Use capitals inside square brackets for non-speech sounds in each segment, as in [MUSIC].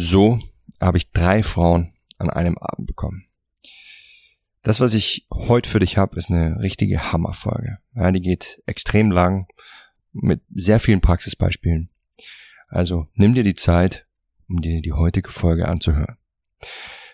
So habe ich drei Frauen an einem Abend bekommen. Das, was ich heute für dich habe, ist eine richtige Hammerfolge. Ja, die geht extrem lang mit sehr vielen Praxisbeispielen. Also nimm dir die Zeit, um dir die heutige Folge anzuhören.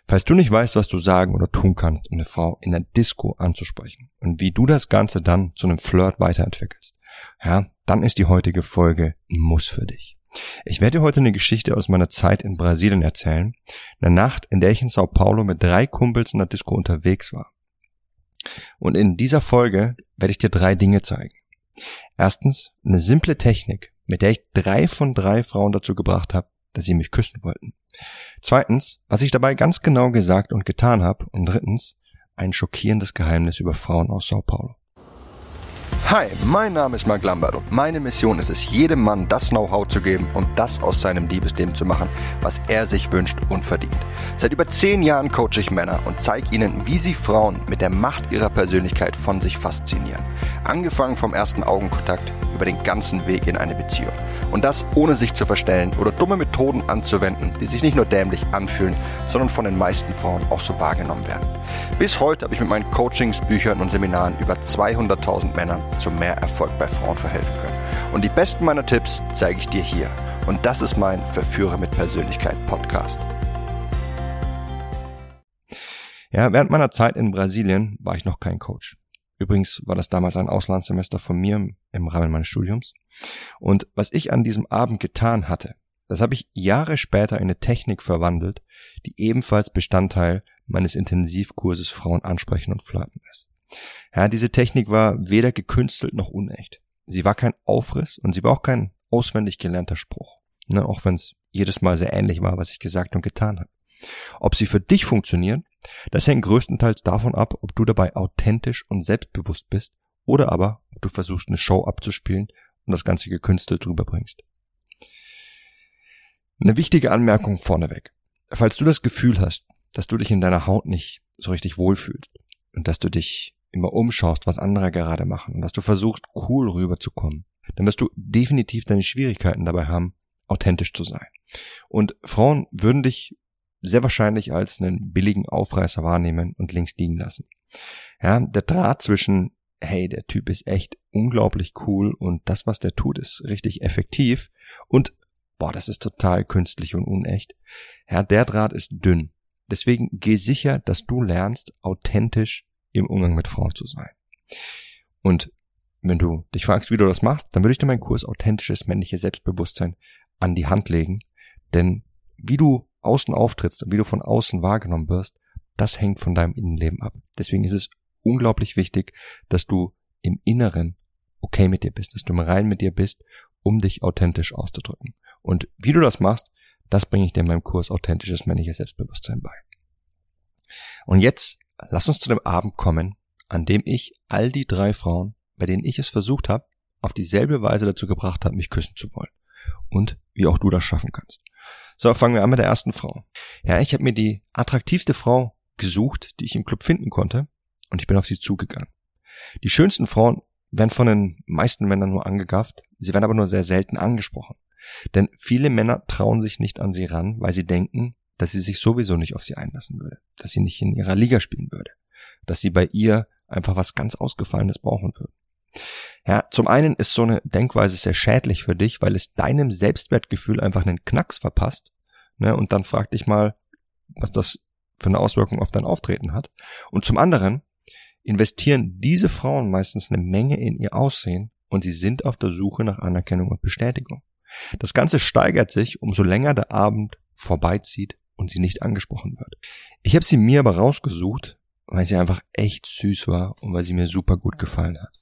Falls du nicht weißt, was du sagen oder tun kannst, um eine Frau in der Disco anzusprechen und wie du das Ganze dann zu einem Flirt weiterentwickelst, ja, dann ist die heutige Folge ein Muss für dich. Ich werde dir heute eine Geschichte aus meiner Zeit in Brasilien erzählen, eine Nacht, in der ich in Sao Paulo mit drei Kumpels in der Disco unterwegs war. Und in dieser Folge werde ich dir drei Dinge zeigen. Erstens, eine simple Technik, mit der ich drei von drei Frauen dazu gebracht habe, dass sie mich küssen wollten. Zweitens, was ich dabei ganz genau gesagt und getan habe. Und drittens, ein schockierendes Geheimnis über Frauen aus Sao Paulo. Hi, mein Name ist Mark Lambert und meine Mission ist es, jedem Mann das Know-how zu geben und das aus seinem Liebesleben zu machen, was er sich wünscht und verdient. Seit über zehn Jahren coache ich Männer und zeige ihnen, wie sie Frauen mit der Macht ihrer Persönlichkeit von sich faszinieren. Angefangen vom ersten Augenkontakt über den ganzen Weg in eine Beziehung. Und das ohne sich zu verstellen oder dumme Methoden anzuwenden, die sich nicht nur dämlich anfühlen, sondern von den meisten Frauen auch so wahrgenommen werden. Bis heute habe ich mit meinen Coachings, Büchern und Seminaren über 200.000 Männern zu mehr Erfolg bei Frauen verhelfen können. Und die besten meiner Tipps zeige ich dir hier. Und das ist mein Verführer mit Persönlichkeit Podcast. Ja, während meiner Zeit in Brasilien war ich noch kein Coach. Übrigens war das damals ein Auslandssemester von mir im Rahmen meines Studiums. Und was ich an diesem Abend getan hatte, das habe ich Jahre später in eine Technik verwandelt, die ebenfalls Bestandteil meines Intensivkurses Frauen ansprechen und flirten ist. Ja, diese Technik war weder gekünstelt noch unecht. Sie war kein Aufriss und sie war auch kein auswendig gelernter Spruch. Ne, auch wenn es jedes Mal sehr ähnlich war, was ich gesagt und getan habe. Ob sie für dich funktionieren, das hängt größtenteils davon ab, ob du dabei authentisch und selbstbewusst bist oder aber, ob du versuchst, eine Show abzuspielen und das Ganze gekünstelt rüberbringst. Eine wichtige Anmerkung vorneweg. Falls du das Gefühl hast, dass du dich in deiner Haut nicht so richtig wohlfühlst und dass du dich immer umschaust, was andere gerade machen und dass du versuchst, cool rüberzukommen, dann wirst du definitiv deine Schwierigkeiten dabei haben, authentisch zu sein. Und Frauen würden dich sehr wahrscheinlich als einen billigen Aufreißer wahrnehmen und links liegen lassen. Ja, der Draht zwischen, hey, der Typ ist echt unglaublich cool und das, was der tut, ist richtig effektiv und, boah, das ist total künstlich und unecht. Ja, der Draht ist dünn. Deswegen geh sicher, dass du lernst, authentisch im Umgang mit Frauen zu sein. Und wenn du dich fragst, wie du das machst, dann würde ich dir meinen Kurs authentisches männliches Selbstbewusstsein an die Hand legen. Denn wie du außen auftrittst und wie du von außen wahrgenommen wirst, das hängt von deinem Innenleben ab. Deswegen ist es unglaublich wichtig, dass du im Inneren okay mit dir bist, dass du im Rein mit dir bist, um dich authentisch auszudrücken. Und wie du das machst, das bringe ich dir in meinem Kurs authentisches männliches Selbstbewusstsein bei. Und jetzt lass uns zu dem Abend kommen, an dem ich all die drei Frauen, bei denen ich es versucht habe, auf dieselbe Weise dazu gebracht habe, mich küssen zu wollen. Und wie auch du das schaffen kannst. So, fangen wir an mit der ersten Frau. Ja, ich habe mir die attraktivste Frau gesucht, die ich im Club finden konnte, und ich bin auf sie zugegangen. Die schönsten Frauen werden von den meisten Männern nur angegafft, sie werden aber nur sehr selten angesprochen. Denn viele Männer trauen sich nicht an sie ran, weil sie denken, dass sie sich sowieso nicht auf sie einlassen würde, dass sie nicht in ihrer Liga spielen würde, dass sie bei ihr einfach was ganz Ausgefallenes brauchen würde. Ja, zum einen ist so eine Denkweise sehr schädlich für dich, weil es deinem Selbstwertgefühl einfach einen Knacks verpasst. Ne, und dann frag dich mal, was das für eine Auswirkung auf dein Auftreten hat. Und zum anderen investieren diese Frauen meistens eine Menge in ihr Aussehen und sie sind auf der Suche nach Anerkennung und Bestätigung. Das Ganze steigert sich, umso länger der Abend vorbeizieht und sie nicht angesprochen wird. Ich habe sie mir aber rausgesucht, weil sie einfach echt süß war und weil sie mir super gut gefallen hat.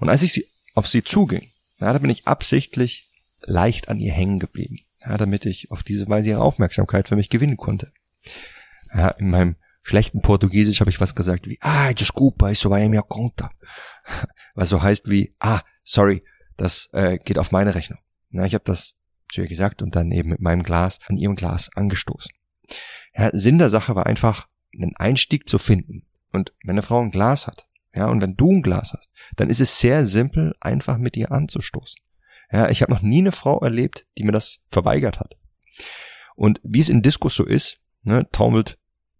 Und als ich sie, auf sie zuging, ja, da bin ich absichtlich leicht an ihr hängen geblieben, ja, damit ich auf diese Weise ihre Aufmerksamkeit für mich gewinnen konnte. Ja, in meinem schlechten Portugiesisch habe ich was gesagt wie, ah, desculpa, isso vai minha conta. Was so heißt wie, ah, sorry, das äh, geht auf meine Rechnung. Ja, ich habe das zu ihr gesagt und dann eben mit meinem Glas an ihrem Glas angestoßen. Ja, Sinn der Sache war einfach, einen Einstieg zu finden. Und wenn eine Frau ein Glas hat, ja, und wenn du ein Glas hast, dann ist es sehr simpel, einfach mit ihr anzustoßen. Ja, ich habe noch nie eine Frau erlebt, die mir das verweigert hat. Und wie es in Diskus so ist, ne, taumelt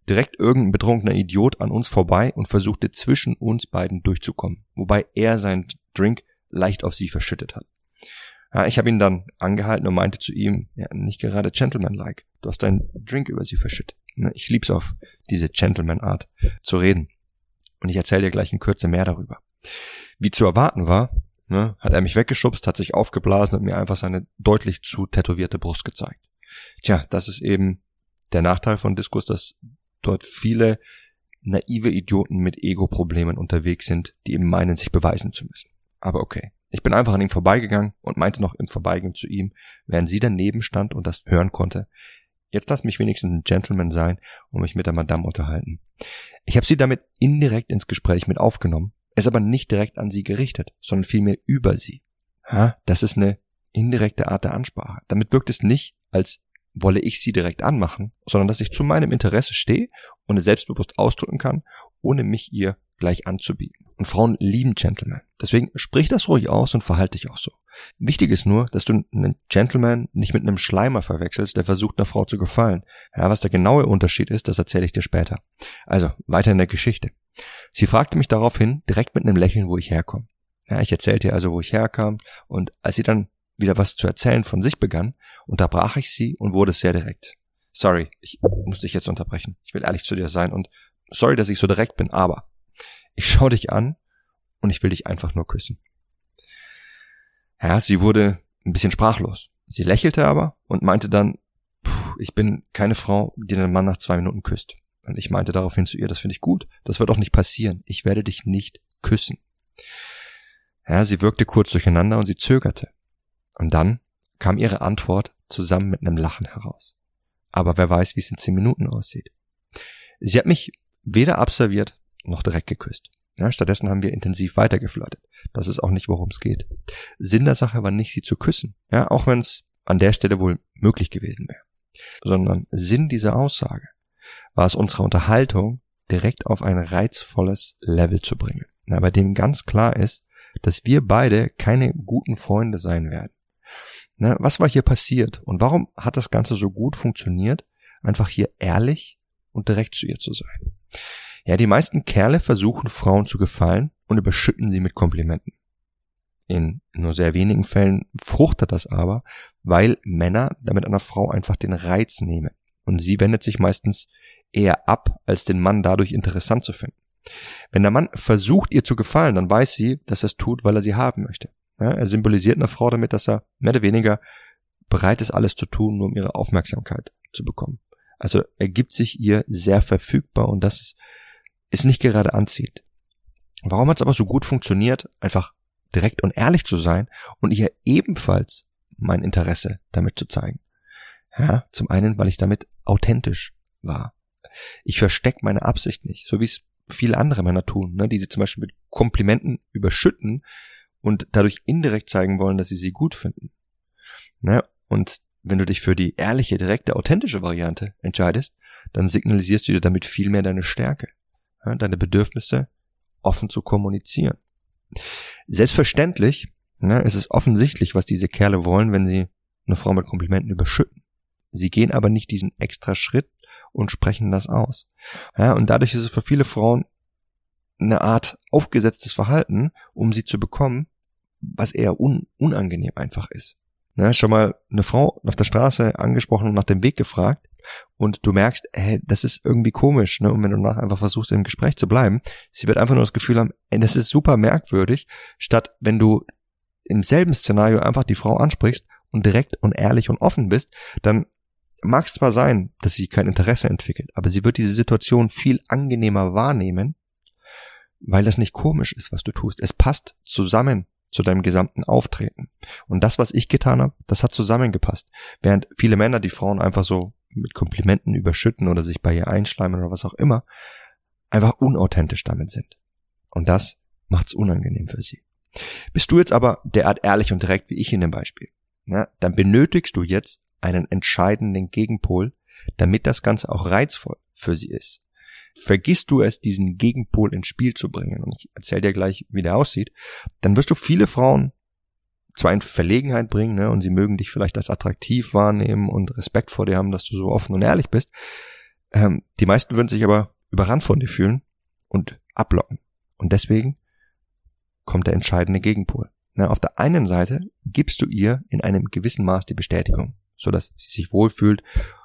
direkt irgendein betrunkener Idiot an uns vorbei und versuchte zwischen uns beiden durchzukommen, wobei er seinen Drink leicht auf sie verschüttet hat. Ja, ich habe ihn dann angehalten und meinte zu ihm, ja, nicht gerade Gentleman-like, du hast deinen Drink über sie verschüttet. Ne, ich lieb's auf diese Gentleman-Art zu reden. Und ich erzähle dir gleich in Kürze mehr darüber. Wie zu erwarten war, ne, hat er mich weggeschubst, hat sich aufgeblasen und mir einfach seine deutlich zu tätowierte Brust gezeigt. Tja, das ist eben der Nachteil von Diskus, dass dort viele naive Idioten mit Ego-Problemen unterwegs sind, die eben meinen, sich beweisen zu müssen. Aber okay. Ich bin einfach an ihm vorbeigegangen und meinte noch im Vorbeigehen zu ihm, während sie daneben stand und das hören konnte, jetzt lass mich wenigstens ein Gentleman sein und mich mit der Madame unterhalten. Ich habe sie damit indirekt ins Gespräch mit aufgenommen, es aber nicht direkt an sie gerichtet, sondern vielmehr über sie. Ha, das ist eine indirekte Art der Ansprache. Damit wirkt es nicht, als wolle ich sie direkt anmachen, sondern dass ich zu meinem Interesse stehe und es selbstbewusst ausdrücken kann, ohne mich ihr gleich anzubieten. Und Frauen lieben Gentlemen. Deswegen sprich das ruhig aus und verhalte dich auch so. Wichtig ist nur, dass du einen Gentleman nicht mit einem Schleimer verwechselst, der versucht, einer Frau zu gefallen. Ja, was der genaue Unterschied ist, das erzähle ich dir später. Also, weiter in der Geschichte. Sie fragte mich daraufhin direkt mit einem Lächeln, wo ich herkomme. Ja, ich erzählte ihr also, wo ich herkam, und als sie dann wieder was zu erzählen von sich begann, unterbrach ich sie und wurde sehr direkt. Sorry, ich muss dich jetzt unterbrechen. Ich will ehrlich zu dir sein und sorry, dass ich so direkt bin, aber ich schaue dich an und ich will dich einfach nur küssen. Ja, sie wurde ein bisschen sprachlos. Sie lächelte aber und meinte dann, ich bin keine Frau, die den Mann nach zwei Minuten küsst. Und ich meinte daraufhin zu ihr, das finde ich gut, das wird auch nicht passieren. Ich werde dich nicht küssen. Ja, sie wirkte kurz durcheinander und sie zögerte. Und dann kam ihre Antwort zusammen mit einem Lachen heraus. Aber wer weiß, wie es in zehn Minuten aussieht. Sie hat mich weder abserviert noch direkt geküsst. Ja, stattdessen haben wir intensiv weitergeflirtet. Das ist auch nicht, worum es geht. Sinn der Sache war nicht, sie zu küssen, ja, auch wenn es an der Stelle wohl möglich gewesen wäre. Sondern Sinn dieser Aussage war es unsere Unterhaltung direkt auf ein reizvolles Level zu bringen. Ja, bei dem ganz klar ist, dass wir beide keine guten Freunde sein werden. Na, was war hier passiert und warum hat das Ganze so gut funktioniert, einfach hier ehrlich und direkt zu ihr zu sein? Ja, die meisten Kerle versuchen Frauen zu gefallen und überschütten sie mit Komplimenten. In nur sehr wenigen Fällen fruchtet das aber, weil Männer damit einer Frau einfach den Reiz nehmen. Und sie wendet sich meistens eher ab, als den Mann dadurch interessant zu finden. Wenn der Mann versucht, ihr zu gefallen, dann weiß sie, dass er es tut, weil er sie haben möchte. Ja, er symbolisiert einer Frau damit, dass er mehr oder weniger bereit ist, alles zu tun, nur um ihre Aufmerksamkeit zu bekommen. Also er gibt sich ihr sehr verfügbar und das ist ist nicht gerade anziehend. Warum hat es aber so gut funktioniert, einfach direkt und ehrlich zu sein und ihr ebenfalls mein Interesse damit zu zeigen? Ja, zum einen, weil ich damit authentisch war. Ich verstecke meine Absicht nicht, so wie es viele andere Männer tun, ne, die sie zum Beispiel mit Komplimenten überschütten und dadurch indirekt zeigen wollen, dass sie sie gut finden. Ne? Und wenn du dich für die ehrliche, direkte, authentische Variante entscheidest, dann signalisierst du dir damit viel mehr deine Stärke deine Bedürfnisse offen zu kommunizieren. Selbstverständlich ist es offensichtlich, was diese Kerle wollen, wenn sie eine Frau mit Komplimenten überschütten. Sie gehen aber nicht diesen extra Schritt und sprechen das aus. Ja, und dadurch ist es für viele Frauen eine Art aufgesetztes Verhalten, um sie zu bekommen, was eher un unangenehm einfach ist. Ja, schon mal eine Frau auf der Straße angesprochen und nach dem Weg gefragt, und du merkst, hey, das ist irgendwie komisch, ne? Und wenn du danach einfach versuchst, im Gespräch zu bleiben, sie wird einfach nur das Gefühl haben, ey, das ist super merkwürdig, statt wenn du im selben Szenario einfach die Frau ansprichst und direkt und ehrlich und offen bist, dann mag es zwar sein, dass sie kein Interesse entwickelt, aber sie wird diese Situation viel angenehmer wahrnehmen, weil das nicht komisch ist, was du tust. Es passt zusammen zu deinem gesamten Auftreten. Und das, was ich getan habe, das hat zusammengepasst. Während viele Männer die Frauen einfach so mit Komplimenten überschütten oder sich bei ihr einschleimen oder was auch immer, einfach unauthentisch damit sind. Und das macht's unangenehm für sie. Bist du jetzt aber derart ehrlich und direkt wie ich in dem Beispiel, na, dann benötigst du jetzt einen entscheidenden Gegenpol, damit das Ganze auch reizvoll für sie ist. Vergisst du es, diesen Gegenpol ins Spiel zu bringen, und ich erzähle dir gleich, wie der aussieht, dann wirst du viele Frauen zwar in Verlegenheit bringen, ne, und sie mögen dich vielleicht als attraktiv wahrnehmen und Respekt vor dir haben, dass du so offen und ehrlich bist. Ähm, die meisten würden sich aber überrannt von dir fühlen und ablocken. Und deswegen kommt der entscheidende Gegenpol. Na, auf der einen Seite gibst du ihr in einem gewissen Maß die Bestätigung, so dass sie sich wohlfühlt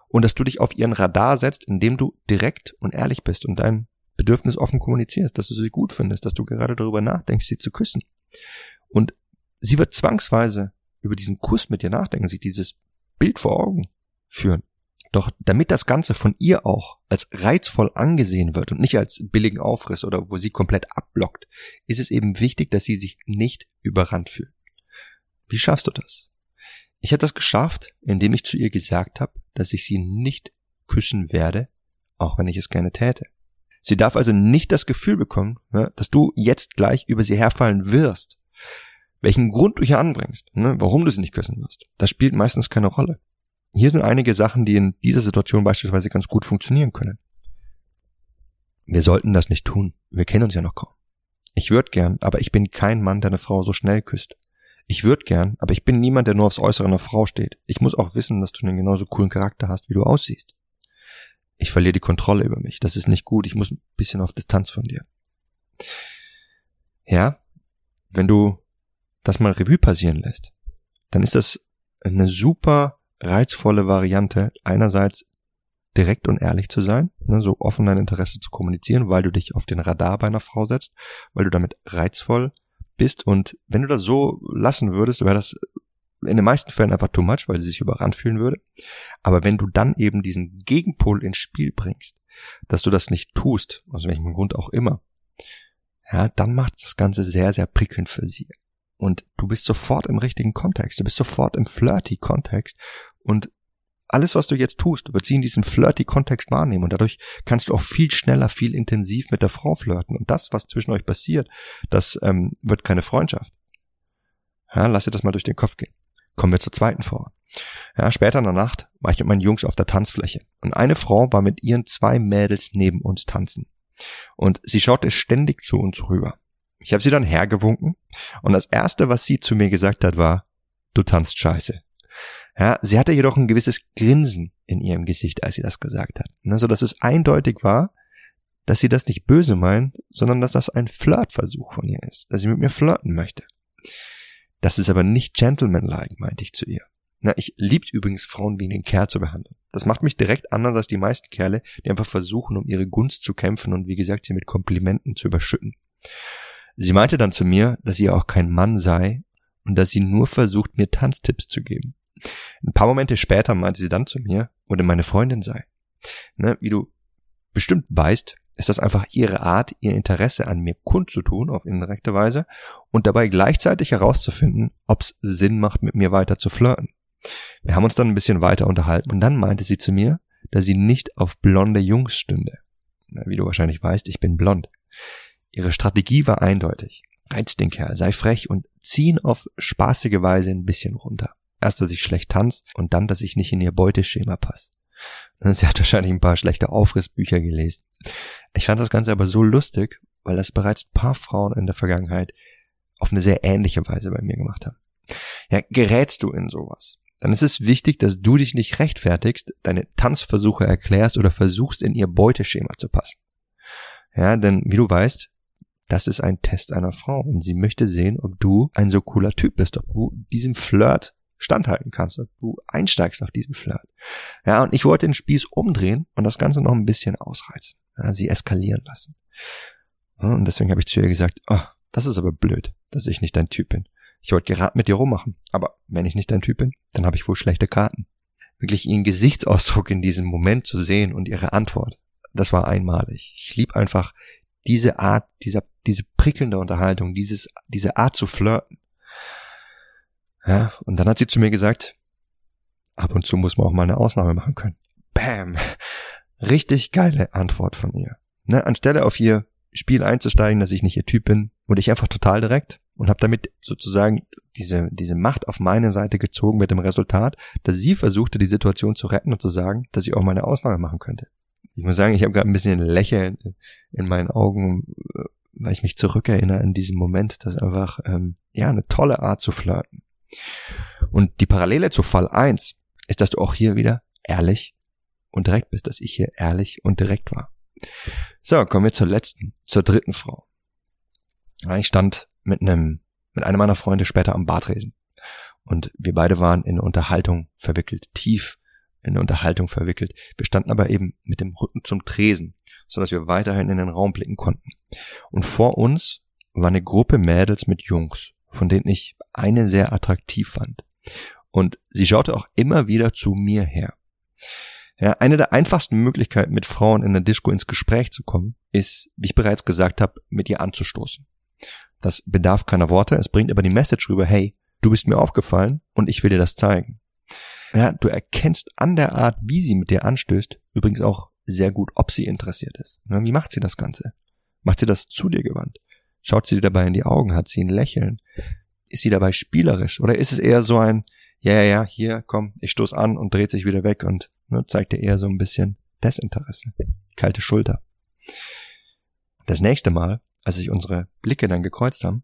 und dass du dich auf ihren Radar setzt, indem du direkt und ehrlich bist und dein Bedürfnis offen kommunizierst, dass du sie gut findest, dass du gerade darüber nachdenkst, sie zu küssen. Und sie wird zwangsweise über diesen Kuss mit dir nachdenken, sich dieses Bild vor Augen führen. Doch damit das Ganze von ihr auch als reizvoll angesehen wird und nicht als billigen Aufriss oder wo sie komplett abblockt, ist es eben wichtig, dass sie sich nicht überrannt fühlt. Wie schaffst du das? Ich habe das geschafft, indem ich zu ihr gesagt habe, dass ich sie nicht küssen werde, auch wenn ich es gerne täte. Sie darf also nicht das Gefühl bekommen, ne, dass du jetzt gleich über sie herfallen wirst. Welchen Grund du hier anbringst, ne, warum du sie nicht küssen wirst, das spielt meistens keine Rolle. Hier sind einige Sachen, die in dieser Situation beispielsweise ganz gut funktionieren können. Wir sollten das nicht tun. Wir kennen uns ja noch kaum. Ich würde gern, aber ich bin kein Mann, der eine Frau so schnell küsst. Ich würde gern, aber ich bin niemand, der nur aufs Äußere einer Frau steht. Ich muss auch wissen, dass du einen genauso coolen Charakter hast, wie du aussiehst. Ich verliere die Kontrolle über mich. Das ist nicht gut. Ich muss ein bisschen auf Distanz von dir. Ja, wenn du das mal Revue passieren lässt, dann ist das eine super reizvolle Variante, einerseits direkt und ehrlich zu sein, ne, so offen dein Interesse zu kommunizieren, weil du dich auf den Radar bei einer Frau setzt, weil du damit reizvoll bist und wenn du das so lassen würdest, wäre das in den meisten Fällen einfach too much, weil sie sich überrannt fühlen würde. Aber wenn du dann eben diesen Gegenpol ins Spiel bringst, dass du das nicht tust, aus welchem Grund auch immer, ja, dann macht das Ganze sehr, sehr prickelnd für sie. Und du bist sofort im richtigen Kontext, du bist sofort im flirty Kontext und alles, was du jetzt tust, wird sie in diesem flirty Kontext wahrnehmen und dadurch kannst du auch viel schneller, viel intensiv mit der Frau flirten und das, was zwischen euch passiert, das ähm, wird keine Freundschaft. Ja, lass dir das mal durch den Kopf gehen. Kommen wir zur zweiten Frau. Ja, später in der Nacht war ich mit meinen Jungs auf der Tanzfläche und eine Frau war mit ihren zwei Mädels neben uns tanzen und sie schaute ständig zu uns rüber. Ich habe sie dann hergewunken und das erste, was sie zu mir gesagt hat, war, du tanzt scheiße. Ja, sie hatte jedoch ein gewisses Grinsen in ihrem Gesicht, als sie das gesagt hat. Ne, so dass es eindeutig war, dass sie das nicht böse meint, sondern dass das ein Flirtversuch von ihr ist, dass sie mit mir flirten möchte. Das ist aber nicht gentlemanlike, meinte ich zu ihr. Na, ich liebt übrigens Frauen wie einen Kerl zu behandeln. Das macht mich direkt anders als die meisten Kerle, die einfach versuchen, um ihre Gunst zu kämpfen und wie gesagt, sie mit Komplimenten zu überschütten. Sie meinte dann zu mir, dass sie auch kein Mann sei und dass sie nur versucht, mir Tanztipps zu geben. Ein paar Momente später meinte sie dann zu mir, oder meine Freundin sei. Ne, wie du bestimmt weißt, ist das einfach ihre Art, ihr Interesse an mir kundzutun auf indirekte Weise und dabei gleichzeitig herauszufinden, ob es Sinn macht, mit mir weiter zu flirten. Wir haben uns dann ein bisschen weiter unterhalten und dann meinte sie zu mir, dass sie nicht auf blonde Jungs stünde. Na, wie du wahrscheinlich weißt, ich bin blond. Ihre Strategie war eindeutig. Reiz den Kerl, sei frech und zieh ihn auf spaßige Weise ein bisschen runter. Erst, dass ich schlecht tanze und dann, dass ich nicht in ihr Beuteschema passe. [LAUGHS] Sie hat wahrscheinlich ein paar schlechte Aufrissbücher gelesen. Ich fand das Ganze aber so lustig, weil das bereits ein paar Frauen in der Vergangenheit auf eine sehr ähnliche Weise bei mir gemacht haben. Ja, gerätst du in sowas, dann ist es wichtig, dass du dich nicht rechtfertigst, deine Tanzversuche erklärst oder versuchst, in ihr Beuteschema zu passen. Ja, denn wie du weißt, das ist ein Test einer Frau und sie möchte sehen, ob du ein so cooler Typ bist, ob du diesem Flirt standhalten kannst, ob du einsteigst auf diesen Flirt. Ja, und ich wollte den Spieß umdrehen und das Ganze noch ein bisschen ausreizen, ja, sie eskalieren lassen. Und deswegen habe ich zu ihr gesagt, oh, das ist aber blöd, dass ich nicht dein Typ bin. Ich wollte gerade mit dir rummachen, aber wenn ich nicht dein Typ bin, dann habe ich wohl schlechte Karten. Wirklich ihren Gesichtsausdruck in diesem Moment zu sehen und ihre Antwort, das war einmalig. Ich lieb einfach diese Art, dieser, diese prickelnde Unterhaltung, dieses, diese Art zu flirten. Ja, und dann hat sie zu mir gesagt, ab und zu muss man auch mal eine Ausnahme machen können. Bam! Richtig geile Antwort von ihr. Ne, anstelle auf ihr Spiel einzusteigen, dass ich nicht ihr Typ bin, wurde ich einfach total direkt und habe damit sozusagen diese, diese Macht auf meine Seite gezogen mit dem Resultat, dass sie versuchte, die Situation zu retten und zu sagen, dass ich auch mal eine Ausnahme machen könnte. Ich muss sagen, ich habe gerade ein bisschen Lächeln in meinen Augen, weil ich mich zurückerinnere in diesem Moment, das ist einfach ähm, ja eine tolle Art zu flirten. Und die Parallele zu Fall 1 ist, dass du auch hier wieder ehrlich und direkt bist, dass ich hier ehrlich und direkt war. So, kommen wir zur letzten, zur dritten Frau. Ich stand mit einem, mit einem meiner Freunde später am Badresen. Und wir beide waren in Unterhaltung verwickelt, tief in eine Unterhaltung verwickelt. Wir standen aber eben mit dem Rücken zum Tresen, so dass wir weiterhin in den Raum blicken konnten. Und vor uns war eine Gruppe Mädels mit Jungs, von denen ich eine sehr attraktiv fand. Und sie schaute auch immer wieder zu mir her. Ja, eine der einfachsten Möglichkeiten, mit Frauen in der Disco ins Gespräch zu kommen, ist, wie ich bereits gesagt habe, mit ihr anzustoßen. Das bedarf keiner Worte, es bringt aber die Message rüber, hey, du bist mir aufgefallen und ich will dir das zeigen. Ja, du erkennst an der Art, wie sie mit dir anstößt, übrigens auch sehr gut, ob sie interessiert ist. Wie macht sie das Ganze? Macht sie das zu dir gewandt? Schaut sie dir dabei in die Augen? Hat sie ein Lächeln? Ist sie dabei spielerisch? Oder ist es eher so ein, ja, ja, ja, hier, komm, ich stoß an und dreht sich wieder weg und ne, zeigt dir eher so ein bisschen Desinteresse. Kalte Schulter. Das nächste Mal, als sich unsere Blicke dann gekreuzt haben,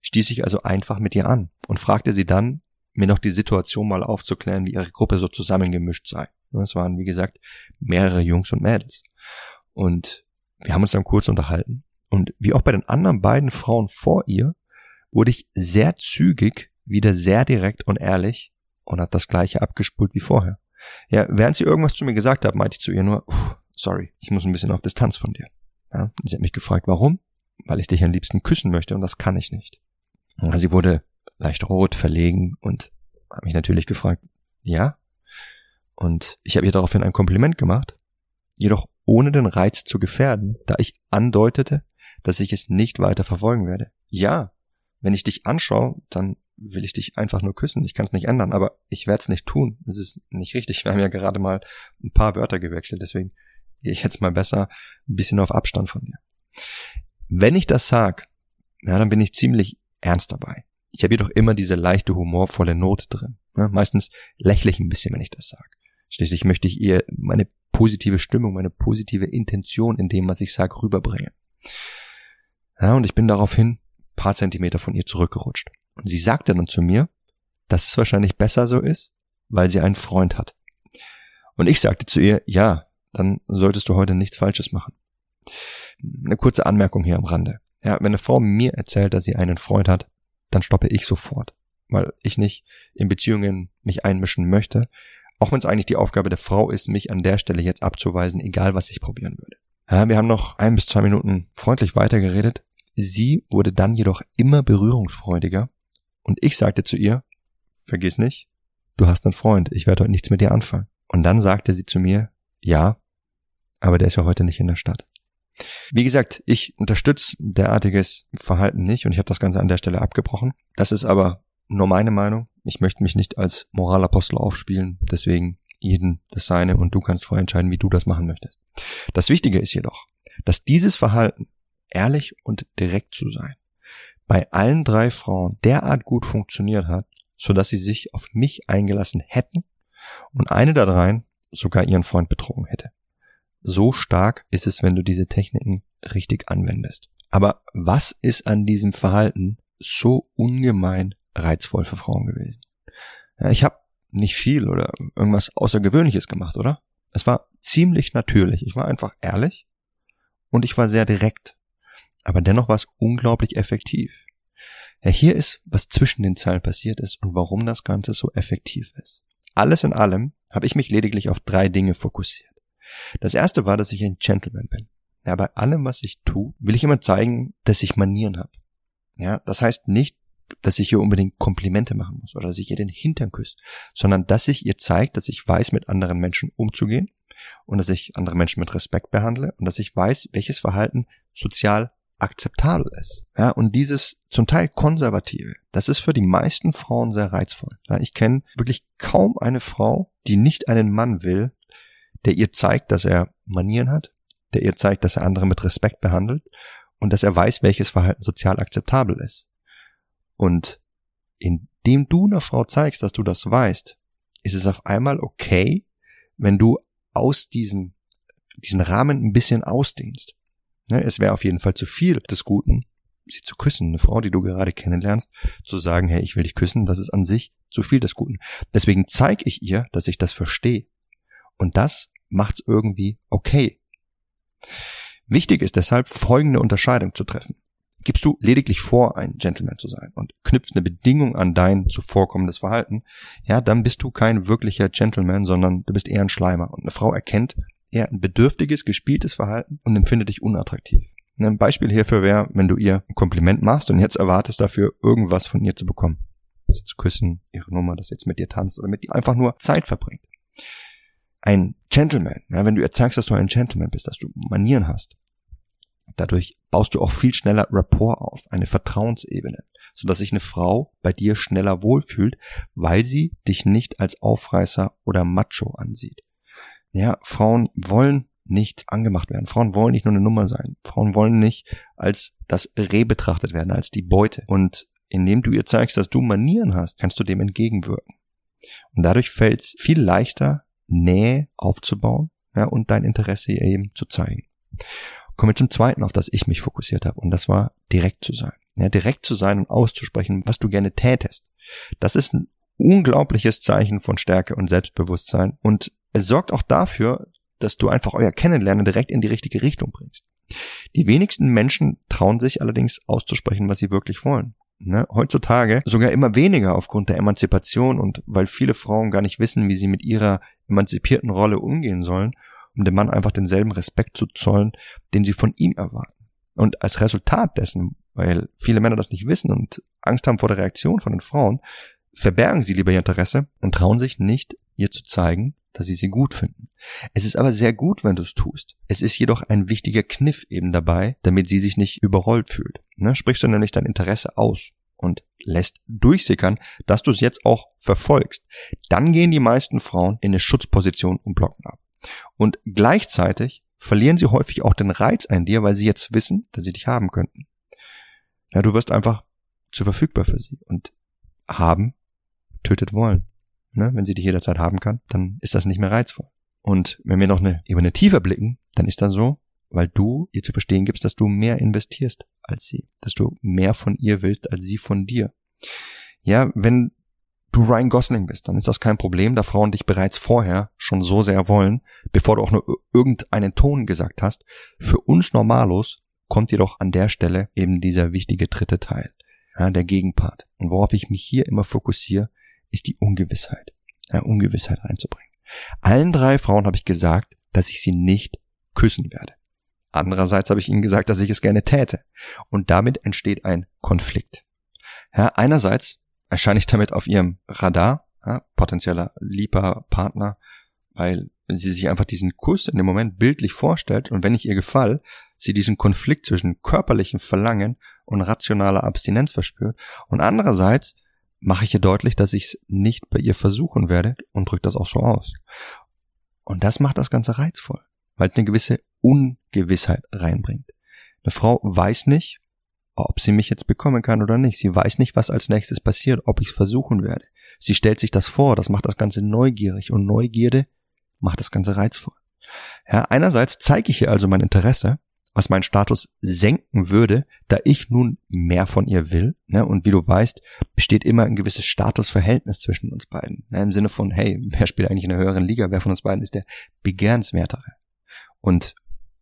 stieß ich also einfach mit ihr an und fragte sie dann, mir noch die Situation mal aufzuklären, wie ihre Gruppe so zusammengemischt sei. Es waren, wie gesagt, mehrere Jungs und Mädels. Und wir haben uns dann kurz unterhalten. Und wie auch bei den anderen beiden Frauen vor ihr, wurde ich sehr zügig wieder sehr direkt und ehrlich und hat das gleiche abgespult wie vorher. Ja, während sie irgendwas zu mir gesagt hat, meinte ich zu ihr nur, sorry, ich muss ein bisschen auf Distanz von dir. Ja, sie hat mich gefragt, warum? Weil ich dich am liebsten küssen möchte und das kann ich nicht. Ja, sie wurde leicht rot, verlegen und hat mich natürlich gefragt, ja? Und ich habe ihr daraufhin ein Kompliment gemacht, jedoch ohne den Reiz zu gefährden, da ich andeutete, dass ich es nicht weiter verfolgen werde. Ja, wenn ich dich anschaue, dann will ich dich einfach nur küssen. Ich kann es nicht ändern, aber ich werde es nicht tun. Das ist nicht richtig. Wir haben ja gerade mal ein paar Wörter gewechselt, deswegen gehe ich jetzt mal besser ein bisschen auf Abstand von dir. Wenn ich das sag, ja, dann bin ich ziemlich ernst dabei. Ich habe jedoch immer diese leichte humorvolle Note drin. Ja, meistens lächle ich ein bisschen, wenn ich das sage. Schließlich möchte ich ihr meine positive Stimmung, meine positive Intention in dem, was ich sage, rüberbringen. Ja, und ich bin daraufhin paar Zentimeter von ihr zurückgerutscht. Und sie sagte dann zu mir, dass es wahrscheinlich besser so ist, weil sie einen Freund hat. Und ich sagte zu ihr, ja, dann solltest du heute nichts Falsches machen. Eine kurze Anmerkung hier am Rande. Ja, wenn eine Frau mir erzählt, dass sie einen Freund hat, dann stoppe ich sofort, weil ich nicht in Beziehungen mich einmischen möchte, auch wenn es eigentlich die Aufgabe der Frau ist, mich an der Stelle jetzt abzuweisen, egal was ich probieren würde. Ja, wir haben noch ein bis zwei Minuten freundlich weitergeredet. Sie wurde dann jedoch immer berührungsfreudiger und ich sagte zu ihr, vergiss nicht, du hast einen Freund, ich werde heute nichts mit dir anfangen. Und dann sagte sie zu mir, ja, aber der ist ja heute nicht in der Stadt. Wie gesagt, ich unterstütze derartiges Verhalten nicht und ich habe das Ganze an der Stelle abgebrochen. Das ist aber nur meine Meinung. Ich möchte mich nicht als Moralapostel aufspielen, deswegen jeden das seine und du kannst vorher entscheiden, wie du das machen möchtest. Das Wichtige ist jedoch, dass dieses Verhalten, ehrlich und direkt zu sein, bei allen drei Frauen derart gut funktioniert hat, so dass sie sich auf mich eingelassen hätten und eine der dreien sogar ihren Freund betrogen hätte. So stark ist es, wenn du diese Techniken richtig anwendest. Aber was ist an diesem Verhalten so ungemein reizvoll für Frauen gewesen? Ja, ich habe nicht viel oder irgendwas Außergewöhnliches gemacht, oder? Es war ziemlich natürlich. Ich war einfach ehrlich und ich war sehr direkt aber dennoch war es unglaublich effektiv. Ja, hier ist, was zwischen den Zeilen passiert ist und warum das Ganze so effektiv ist. Alles in allem habe ich mich lediglich auf drei Dinge fokussiert. Das erste war, dass ich ein Gentleman bin. Ja, bei allem, was ich tue, will ich immer zeigen, dass ich Manieren habe. Ja, das heißt nicht, dass ich ihr unbedingt Komplimente machen muss oder dass ich ihr den Hintern küsse, sondern dass ich ihr zeigt, dass ich weiß, mit anderen Menschen umzugehen und dass ich andere Menschen mit Respekt behandle und dass ich weiß, welches Verhalten sozial akzeptabel ist. Ja, und dieses zum Teil konservative, das ist für die meisten Frauen sehr reizvoll. Ja, ich kenne wirklich kaum eine Frau, die nicht einen Mann will, der ihr zeigt, dass er Manieren hat, der ihr zeigt, dass er andere mit Respekt behandelt und dass er weiß, welches Verhalten sozial akzeptabel ist. Und indem du einer Frau zeigst, dass du das weißt, ist es auf einmal okay, wenn du aus diesem, diesen Rahmen ein bisschen ausdehnst. Ne, es wäre auf jeden Fall zu viel des Guten, sie zu küssen, eine Frau, die du gerade kennenlernst, zu sagen, hey, ich will dich küssen, das ist an sich zu viel des Guten. Deswegen zeige ich ihr, dass ich das verstehe. Und das macht's irgendwie okay. Wichtig ist deshalb, folgende Unterscheidung zu treffen. Gibst du lediglich vor, ein Gentleman zu sein und knüpfst eine Bedingung an dein zuvorkommendes Verhalten, ja, dann bist du kein wirklicher Gentleman, sondern du bist eher ein Schleimer. Und eine Frau erkennt eher ein bedürftiges, gespieltes Verhalten und empfindet dich unattraktiv. Ein Beispiel hierfür wäre, wenn du ihr ein Kompliment machst und jetzt erwartest dafür, irgendwas von ihr zu bekommen. Sie zu küssen, ihre Nummer, dass sie jetzt mit dir tanzt oder mit dir einfach nur Zeit verbringt. Ein Gentleman, ja, wenn du ihr zeigst, dass du ein Gentleman bist, dass du Manieren hast, dadurch baust du auch viel schneller Rapport auf, eine Vertrauensebene, sodass sich eine Frau bei dir schneller wohlfühlt, weil sie dich nicht als Aufreißer oder Macho ansieht. Ja, Frauen wollen nicht angemacht werden. Frauen wollen nicht nur eine Nummer sein. Frauen wollen nicht als das Reh betrachtet werden, als die Beute. Und indem du ihr zeigst, dass du Manieren hast, kannst du dem entgegenwirken. Und dadurch fällt es viel leichter, Nähe aufzubauen ja, und dein Interesse eben zu zeigen. Kommen wir zum zweiten, auf das ich mich fokussiert habe, und das war direkt zu sein. Ja, direkt zu sein und auszusprechen, was du gerne tätest. Das ist ein unglaubliches Zeichen von Stärke und Selbstbewusstsein und es sorgt auch dafür, dass du einfach euer Kennenlernen direkt in die richtige Richtung bringst. Die wenigsten Menschen trauen sich allerdings auszusprechen, was sie wirklich wollen. Ne? Heutzutage sogar immer weniger aufgrund der Emanzipation und weil viele Frauen gar nicht wissen, wie sie mit ihrer emanzipierten Rolle umgehen sollen, um dem Mann einfach denselben Respekt zu zollen, den sie von ihm erwarten. Und als Resultat dessen, weil viele Männer das nicht wissen und Angst haben vor der Reaktion von den Frauen, verbergen sie lieber ihr Interesse und trauen sich nicht, ihr zu zeigen, dass sie sie gut finden. Es ist aber sehr gut, wenn du es tust. Es ist jedoch ein wichtiger Kniff eben dabei, damit sie sich nicht überrollt fühlt. Ne? Sprichst du nämlich dein Interesse aus und lässt durchsickern, dass du es jetzt auch verfolgst, dann gehen die meisten Frauen in eine Schutzposition und blocken ab. Und gleichzeitig verlieren sie häufig auch den Reiz an dir, weil sie jetzt wissen, dass sie dich haben könnten. Ja, du wirst einfach zu verfügbar für sie und haben tötet wollen ne, wenn sie dich jederzeit haben kann, dann ist das nicht mehr reizvoll. Und wenn wir noch eine Ebene tiefer blicken, dann ist das so, weil du ihr zu verstehen gibst, dass du mehr investierst als sie, dass du mehr von ihr willst als sie von dir. Ja, wenn du Ryan Gosling bist, dann ist das kein Problem, da Frauen dich bereits vorher schon so sehr wollen, bevor du auch nur irgendeinen Ton gesagt hast. Für uns Normalos kommt jedoch an der Stelle eben dieser wichtige dritte Teil, ja, der Gegenpart. Und worauf ich mich hier immer fokussiere, ist die Ungewissheit. Ja, Ungewissheit reinzubringen. Allen drei Frauen habe ich gesagt, dass ich sie nicht küssen werde. Andererseits habe ich ihnen gesagt, dass ich es gerne täte. Und damit entsteht ein Konflikt. Ja, einerseits erscheine ich damit auf ihrem Radar, ja, potenzieller lieber Partner, weil sie sich einfach diesen Kuss in dem Moment bildlich vorstellt und wenn ich ihr gefall, sie diesen Konflikt zwischen körperlichem Verlangen und rationaler Abstinenz verspürt und andererseits mache ich ihr deutlich, dass ich es nicht bei ihr versuchen werde und drücke das auch so aus. Und das macht das Ganze reizvoll, weil es eine gewisse Ungewissheit reinbringt. Eine Frau weiß nicht, ob sie mich jetzt bekommen kann oder nicht. Sie weiß nicht, was als nächstes passiert, ob ich es versuchen werde. Sie stellt sich das vor, das macht das Ganze neugierig und Neugierde macht das Ganze reizvoll. Ja, einerseits zeige ich ihr also mein Interesse, was meinen Status senken würde, da ich nun mehr von ihr will. Ne? Und wie du weißt, besteht immer ein gewisses Statusverhältnis zwischen uns beiden. Ne? Im Sinne von, hey, wer spielt eigentlich in einer höheren Liga? Wer von uns beiden ist der begehrenswertere? Und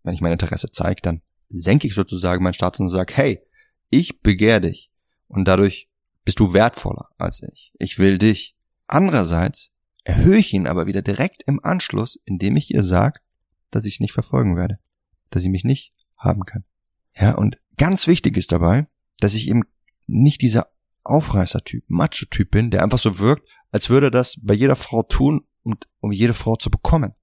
wenn ich mein Interesse zeige, dann senke ich sozusagen meinen Status und sage, hey, ich begehre dich. Und dadurch bist du wertvoller als ich. Ich will dich. Andererseits erhöhe ich ihn aber wieder direkt im Anschluss, indem ich ihr sage, dass ich es nicht verfolgen werde. Dass sie mich nicht haben kann. Ja, und ganz wichtig ist dabei, dass ich eben nicht dieser Aufreißer-Typ, Macho-Typ bin, der einfach so wirkt, als würde er das bei jeder Frau tun, und, um jede Frau zu bekommen.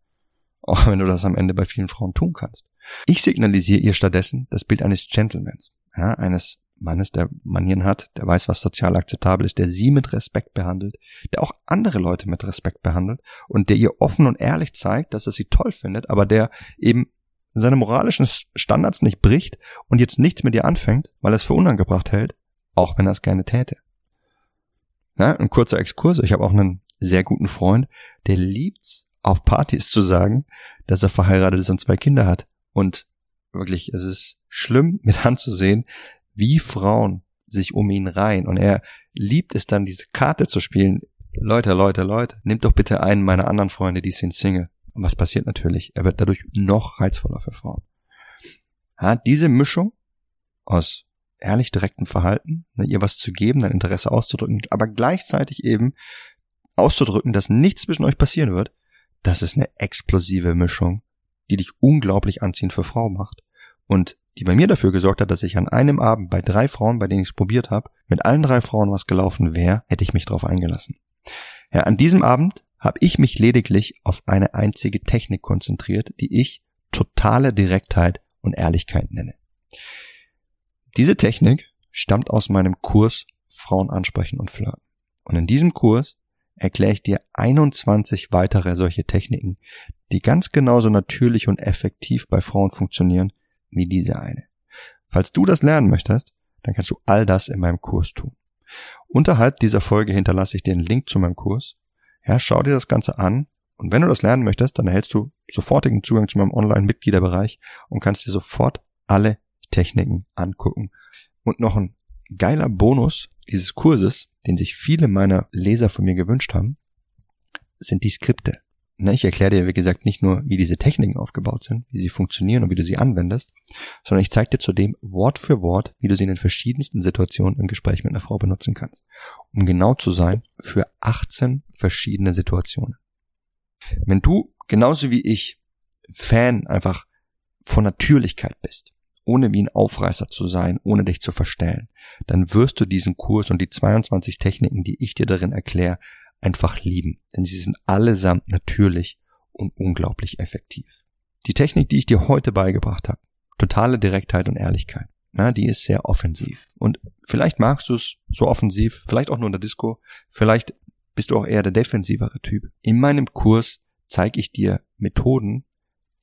Auch wenn du das am Ende bei vielen Frauen tun kannst. Ich signalisiere ihr stattdessen das Bild eines Gentlemans, ja, eines Mannes, der Manieren hat, der weiß, was sozial akzeptabel ist, der sie mit Respekt behandelt, der auch andere Leute mit Respekt behandelt und der ihr offen und ehrlich zeigt, dass er sie toll findet, aber der eben seine moralischen Standards nicht bricht und jetzt nichts mit ihr anfängt, weil er es für unangebracht hält, auch wenn er es gerne täte. Ja, ein kurzer Exkurs. Ich habe auch einen sehr guten Freund, der liebt's, auf Partys zu sagen, dass er verheiratet ist und zwei Kinder hat. Und wirklich, es ist schlimm [LAUGHS] mit anzusehen, wie Frauen sich um ihn rein und er liebt es dann, diese Karte zu spielen. Leute, Leute, Leute, nehmt doch bitte einen meiner anderen Freunde, die sind Single. Und was passiert natürlich? Er wird dadurch noch reizvoller für Frauen. Ja, diese Mischung aus ehrlich direktem Verhalten, ne, ihr was zu geben, dein Interesse auszudrücken, aber gleichzeitig eben auszudrücken, dass nichts zwischen euch passieren wird, das ist eine explosive Mischung, die dich unglaublich anziehend für Frauen macht und die bei mir dafür gesorgt hat, dass ich an einem Abend bei drei Frauen, bei denen ich es probiert habe, mit allen drei Frauen was gelaufen wäre, hätte ich mich darauf eingelassen. Ja, an diesem Abend habe ich mich lediglich auf eine einzige Technik konzentriert, die ich totale Direktheit und Ehrlichkeit nenne. Diese Technik stammt aus meinem Kurs Frauen ansprechen und flirten. Und in diesem Kurs erkläre ich dir 21 weitere solche Techniken, die ganz genauso natürlich und effektiv bei Frauen funktionieren wie diese eine. Falls du das lernen möchtest, dann kannst du all das in meinem Kurs tun. Unterhalb dieser Folge hinterlasse ich einen Link zu meinem Kurs. Ja, schau dir das Ganze an und wenn du das lernen möchtest, dann erhältst du sofortigen Zugang zu meinem Online-Mitgliederbereich und kannst dir sofort alle Techniken angucken. Und noch ein geiler Bonus dieses Kurses, den sich viele meiner Leser von mir gewünscht haben, sind die Skripte. Ne, ich erkläre dir, wie gesagt, nicht nur, wie diese Techniken aufgebaut sind, wie sie funktionieren und wie du sie anwendest, sondern ich zeige dir zudem Wort für Wort, wie du sie in den verschiedensten Situationen im Gespräch mit einer Frau benutzen kannst. Um genau zu sein, für 18 verschiedene Situationen. Wenn du, genauso wie ich, Fan einfach von Natürlichkeit bist, ohne wie ein Aufreißer zu sein, ohne dich zu verstellen, dann wirst du diesen Kurs und die 22 Techniken, die ich dir darin erkläre, einfach lieben, denn sie sind allesamt natürlich und unglaublich effektiv. Die Technik, die ich dir heute beigebracht habe, totale Direktheit und Ehrlichkeit, ja, die ist sehr offensiv. Und vielleicht magst du es so offensiv, vielleicht auch nur in der Disco, vielleicht bist du auch eher der defensivere Typ. In meinem Kurs zeige ich dir Methoden,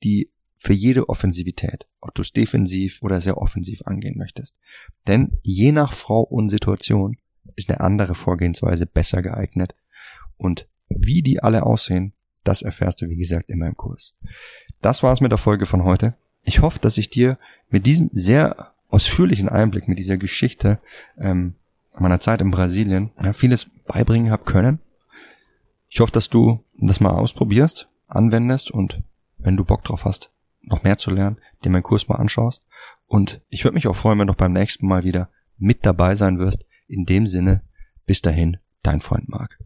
die für jede Offensivität, ob du es defensiv oder sehr offensiv angehen möchtest. Denn je nach Frau und Situation ist eine andere Vorgehensweise besser geeignet und wie die alle aussehen, das erfährst du, wie gesagt, in meinem Kurs. Das war's mit der Folge von heute. Ich hoffe, dass ich dir mit diesem sehr ausführlichen Einblick, mit dieser Geschichte ähm, meiner Zeit in Brasilien ja, vieles beibringen habe können. Ich hoffe, dass du das mal ausprobierst, anwendest und wenn du Bock drauf hast, noch mehr zu lernen, dir meinen Kurs mal anschaust. Und ich würde mich auch freuen, wenn du beim nächsten Mal wieder mit dabei sein wirst. In dem Sinne, bis dahin, dein Freund Marc.